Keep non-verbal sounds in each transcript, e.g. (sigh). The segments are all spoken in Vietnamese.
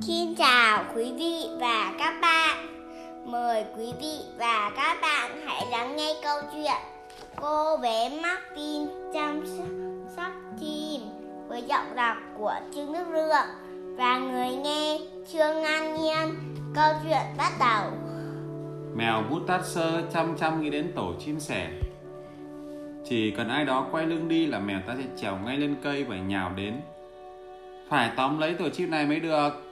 Xin chào quý vị và các bạn. Mời quý vị và các bạn hãy lắng nghe câu chuyện Cô bé Martin chăm sóc chim với giọng đọc của Trương Đức Lượng và người nghe Trương An Nhiên. Câu chuyện bắt đầu. Mèo bút tát sơ chăm chăm nghĩ đến tổ chim sẻ. Chỉ cần ai đó quay lưng đi là mèo ta sẽ trèo ngay lên cây và nhào đến. Phải tóm lấy tổ chim này mới được.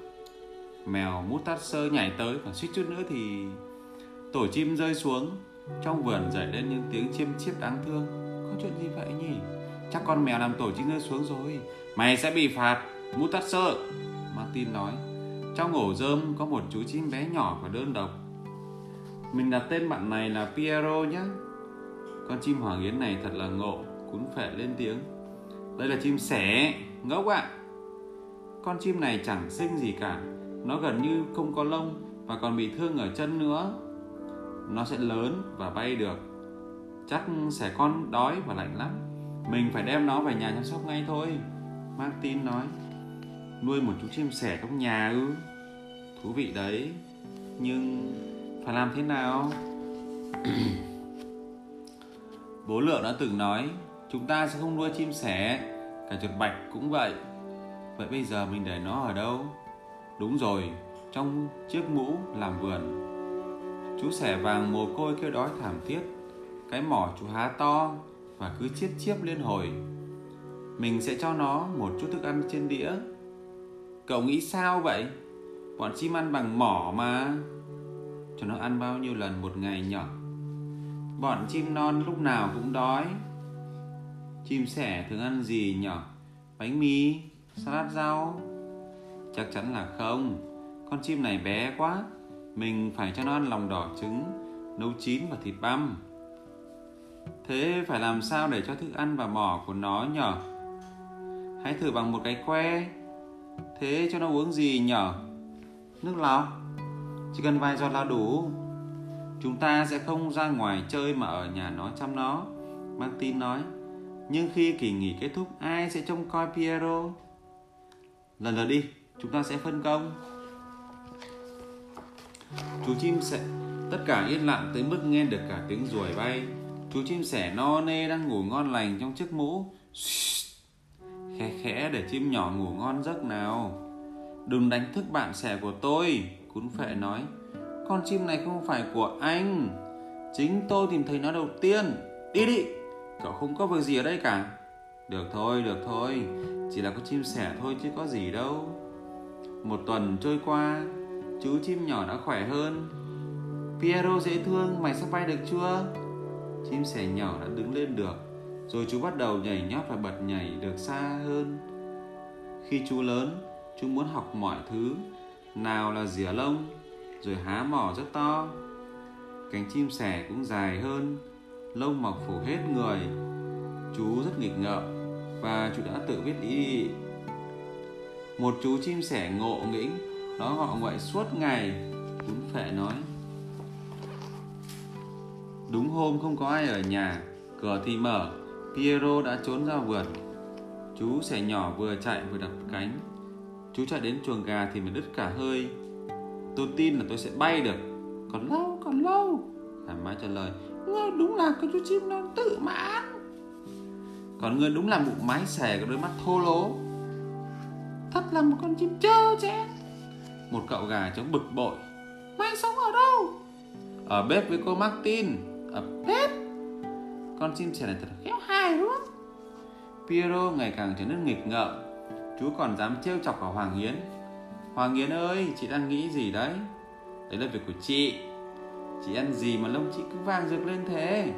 Mèo mút tát sơ nhảy tới và suýt chút nữa thì tổ chim rơi xuống. Trong vườn dậy lên những tiếng chim chiếp đáng thương. Có chuyện gì vậy nhỉ? Chắc con mèo làm tổ chim rơi xuống rồi. Mày sẽ bị phạt, mút tát sơ. Martin nói. Trong ổ rơm có một chú chim bé nhỏ và đơn độc mình đặt tên bạn này là Piero nhé Con chim hoàng yến này thật là ngộ Cún phệ lên tiếng Đây là chim sẻ Ngốc ạ à. Con chim này chẳng xinh gì cả nó gần như không có lông Và còn bị thương ở chân nữa. Nó sẽ lớn và bay được. Chắc sẽ con đói và lạnh lắm. Mình phải đem nó về nhà chăm sóc ngay thôi, Martin nói. Nuôi một chú chim sẻ trong nhà ư? Thú vị đấy. Nhưng phải làm thế nào? (clears throat) Bố lượng đã từng nói, chúng ta sẽ không nuôi chim sẻ. Cả chuột bạch cũng vậy. Vậy bây giờ mình để nó ở đâu? Đúng rồi, trong chiếc mũ làm vườn, chú sẻ vàng mồ côi kêu đói thảm thiết. Cái mỏ chú há to và cứ chiết chiếp liên hồi. Mình sẽ cho nó một chút thức ăn trên đĩa. Cậu nghĩ sao vậy? Bọn chim ăn bằng mỏ mà. Cho nó ăn bao nhiêu lần một ngày nhỏ bọn chim non lúc nào cũng đói. Chim sẻ thường ăn gì nhỏ bánh mì, salad rau chắc chắn là không. Con chim này bé quá. Mình phải cho nó ăn lòng đỏ trứng, nấu chín và thịt băm. Thế phải làm sao để cho thức ăn và mỏ của nó nhở hãy thử bằng một cái que. Thế cho nó uống gì nhở nước lọc. Chỉ cần vài giọt là đủ. Chúng ta sẽ không ra ngoài chơi mà ở nhà nó chăm nó, martin nói. Nhưng khi kỳ nghỉ kết thúc, ai sẽ trông coi piero? Lần lượt đi chúng ta sẽ phân công. Chú chim sẽ tất cả yên lặng tới mức nghe được cả tiếng ruồi bay. Chú chim sẻ no nê đang ngủ ngon lành trong chiếc mũ. Khẽ khẽ để chim nhỏ ngủ ngon giấc nào. Đừng đánh thức bạn sẻ của tôi Cún phệ nói. Con chim này không phải của anh. Chính tôi tìm thấy nó đầu tiên. Đi đi. Cậu không có việc gì ở đây cả. Được thôi, được thôi. Chỉ là con chim sẻ thôi chứ có gì đâu. Một tuần trôi qua, Chú chim nhỏ đã khỏe hơn. Piero dễ thương, Mày sắp bay được chưa? Chim sẻ nhỏ đã đứng lên được, Rồi chú bắt đầu nhảy nhót và bật nhảy được xa hơn. Khi chú lớn, Chú muốn học mọi thứ, nào là rỉa lông, rồi há mỏ rất to. Cánh chim sẻ cũng dài hơn, lông mọc phủ hết người. Chú rất nghịch ngợm và chú đã tự biết ý một chú chim sẻ ngộ nghĩnh nó họ ngoại suốt ngày cún phệ nói. Đúng hôm không có ai ở nhà cửa thì mở piero đã trốn ra vườn. Chú sẻ nhỏ vừa chạy vừa đập cánh. Chú chạy đến chuồng gà thì mình đứt cả hơi. Tôi tin là tôi sẽ bay được. Còn lâu, còn lâu? Hà mã trả lời Ngươi đúng là con chú chim non tự mãn. Còn ngươi đúng là một mái xẻ Có đôi mắt thô lố Thật là một con chim trơ chén Một cậu gà chống bực bội. Mày sống ở đâu? Ở bếp với cô Martin. Ở bếp? Con chim sẻ này thật khéo hài luôn Piero ngày càng trở nên nghịch ngợm. Chú còn dám trêu chọc vào Hoàng Yến. Hoàng Yến ơi chị đang nghĩ gì đấy? Đấy là việc của chị. Chị ăn gì mà lông chị cứ vàng rực lên thế?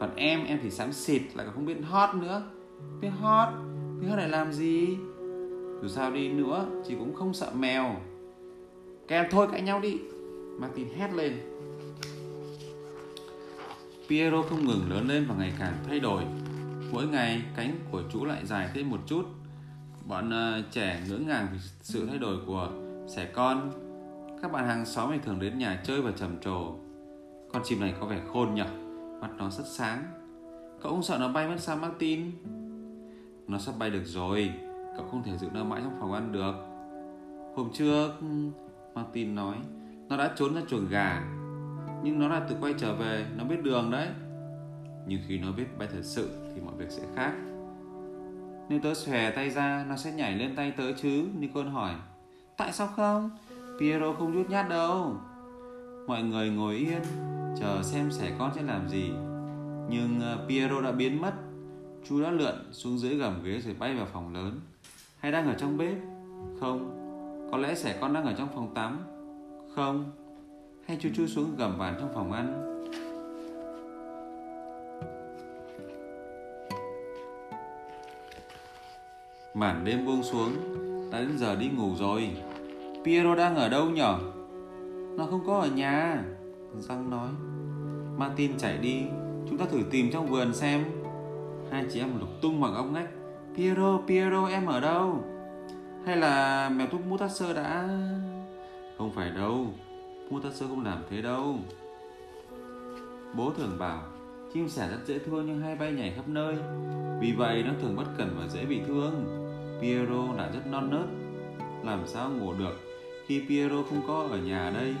Còn em em thì xám xịt Lại còn không biết hót nữa. Biết hót Biết hót để làm gì dù sao đi nữa Chị cũng không sợ mèo. Các em thôi cãi nhau đi. Martin hét lên. Piero không ngừng lớn lên và ngày càng thay đổi. Mỗi ngày cánh của chú lại dài thêm một chút. Bọn uh, trẻ ngỡ ngàng vì sự thay đổi của sẻ con. Các bạn hàng xóm thì thường đến nhà chơi và trầm trồ. Con chim này có vẻ khôn nhở, mắt nó rất sáng. Cậu không sợ nó bay mất sao martin? Nó sắp bay được rồi cậu không thể giữ nó mãi trong phòng ăn được Hôm trước, Martin nói, nó đã trốn ra chuồng gà. Nhưng nó là tự quay trở về, nó biết đường đấy. Nhưng khi nó biết bay thật sự thì mọi việc sẽ khác. Nếu tớ xòe tay ra, nó sẽ nhảy lên tay tớ chứ, Nicole hỏi. Tại sao không? Piero không nhút nhát đâu. Mọi người ngồi yên, chờ xem sẻ con sẽ làm gì. Nhưng ờ, Piero đã biến mất. Chú đã lượn xuống dưới gầm ghế rồi bay vào phòng lớn. Hay đang ở trong bếp? Không. Có lẽ sẻ con đang ở trong phòng tắm? Không. Hay chú chui xuống gầm bàn trong phòng ăn? Màn đêm buông xuống, đã đến giờ đi ngủ rồi. Piero đang ở đâu nhở? Nó không có ở nhà. Răng nói. Martin chạy đi, chúng ta thử tìm trong vườn xem. Hai chị em lục tung bằng ống ngách. Piero, Piero em ở đâu? Hay là mèo thúc Mutasser đã... Không phải đâu, Mutasser không làm thế đâu. Bố thường bảo, chim sẻ rất dễ thương nhưng hay bay nhảy khắp nơi. Vì vậy nó thường bất cẩn và dễ bị thương. Piero đã rất non nớt Làm sao ngủ được khi Piero không có ở nhà đây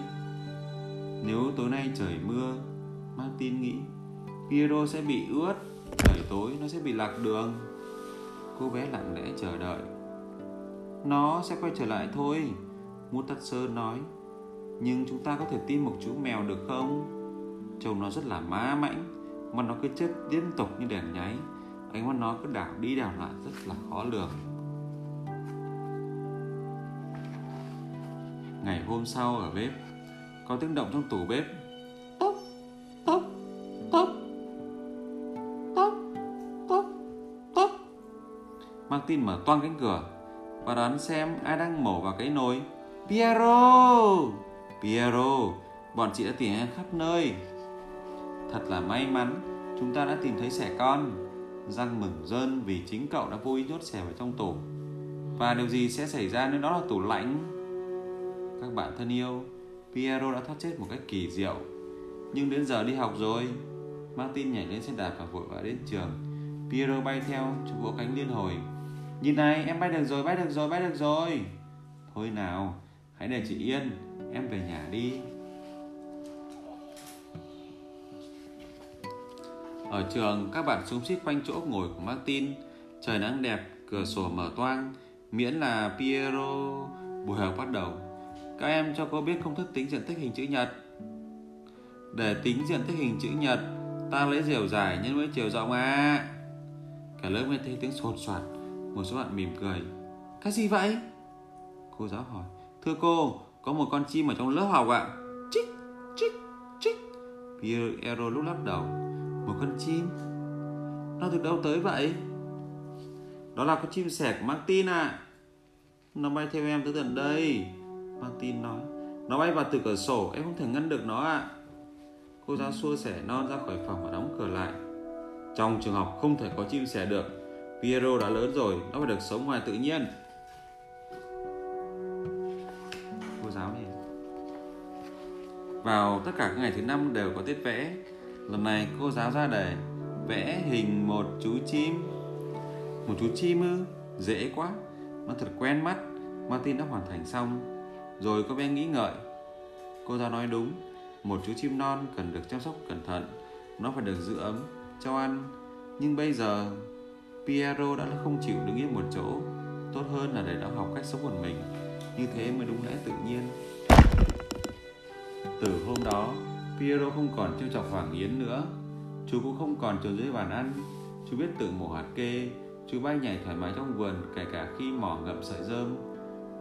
Nếu tối nay trời mưa Martin nghĩ Piero sẽ bị ướt Trời tối nó sẽ bị lạc đường Cô bé lặng lẽ chờ đợi. Nó sẽ quay trở lại thôi muôn tắt sơn nói. Nhưng chúng ta có thể tin một chú mèo được không? Trông nó rất là má mãnh, Mà nó cứ chết liên tục như đèn nháy. Ánh mắt nó cứ đảo đi đảo lại rất là khó lường. Ngày hôm sau ở bếp, Có tiếng động trong tủ bếp. Martin mở toang cánh cửa Và đoán xem ai đang mổ vào cái nồi Piero Piero Bọn chị đã tìm em khắp nơi Thật là may mắn Chúng ta đã tìm thấy sẻ con Răng mừng rơn vì chính cậu đã vô ý nhốt sẻ vào trong tủ Và điều gì sẽ xảy ra nếu đó là tủ lạnh các bạn thân yêu, Piero đã thoát chết một cách kỳ diệu. Nhưng đến giờ đi học rồi. Martin nhảy lên xe đạp và vội vã đến trường. Piero bay theo, chú vỗ cánh liên hồi. Nhìn này, em bay được rồi, bay được rồi, bay được rồi. Thôi nào, hãy để chị yên, em về nhà đi. Ở trường, các bạn xung xít quanh chỗ ngồi của Martin. Trời nắng đẹp, cửa sổ mở toang. Miễn là Piero buổi học bắt đầu các em cho cô biết công thức tính diện tích hình chữ nhật. Để tính diện tích hình chữ nhật, ta lấy chiều dài nhân với chiều rộng à. Cả lớp nghe thấy tiếng sột soạt, một số bạn mỉm cười. Cái gì vậy? Cô giáo hỏi. Thưa cô, có một con chim ở trong lớp học ạ. À? Chích, chích, chích. Piero lúc lắc đầu. Một con chim? Nó từ đâu tới vậy? Đó là con chim sẻ của Martin à. Nó bay theo em tới tận đây. Martin nói Nó bay vào từ cửa sổ Em không thể ngăn được nó ạ à. Cô giáo xua sẻ non ra khỏi phòng và đóng cửa lại Trong trường học không thể có chim sẻ được Piero đã lớn rồi Nó phải được sống ngoài tự nhiên. Cô giáo này. Vào tất cả các ngày thứ năm đều có tiết vẽ. Lần này cô giáo ra đề Vẽ hình một chú chim. Một chú chim ư? Dễ quá. Nó thật quen mắt. Martin đã hoàn thành xong. Rồi có bé nghĩ ngợi. Cô giáo nói đúng. Một chú chim non cần được chăm sóc cẩn thận. Nó phải được giữ ấm, cho ăn. Nhưng bây giờ Piero đã không chịu đứng yên một chỗ. Tốt hơn là để nó học cách sống một mình. Như thế mới đúng lẽ tự nhiên. Từ hôm đó, Piero không còn trêu chọc Hoàng Yến nữa. Chú cũng không còn trốn dưới bàn ăn. Chú biết tự mổ hạt kê. Chú bay nhảy thoải mái trong vườn, Kể cả khi mỏ ngậm sợi rơm.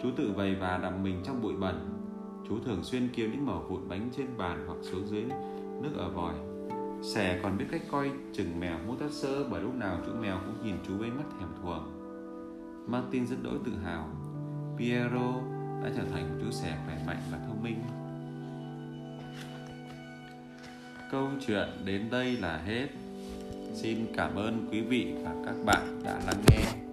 Chú tự vầy và đầm mình trong bụi bẩn. Chú thường xuyên kiếm những mẩu vụn bánh trên bàn hoặc xuống dưới nước ở vòi. Sẻ còn biết cách coi chừng mèo mút tát sơ bởi lúc nào chú mèo cũng nhìn chú với mắt thèm thuồng. Martin rất đỗi tự hào. Piero đã trở thành một chú sẻ khỏe mạnh và thông minh. Câu chuyện đến đây là hết. Xin cảm ơn quý vị và các bạn đã lắng nghe.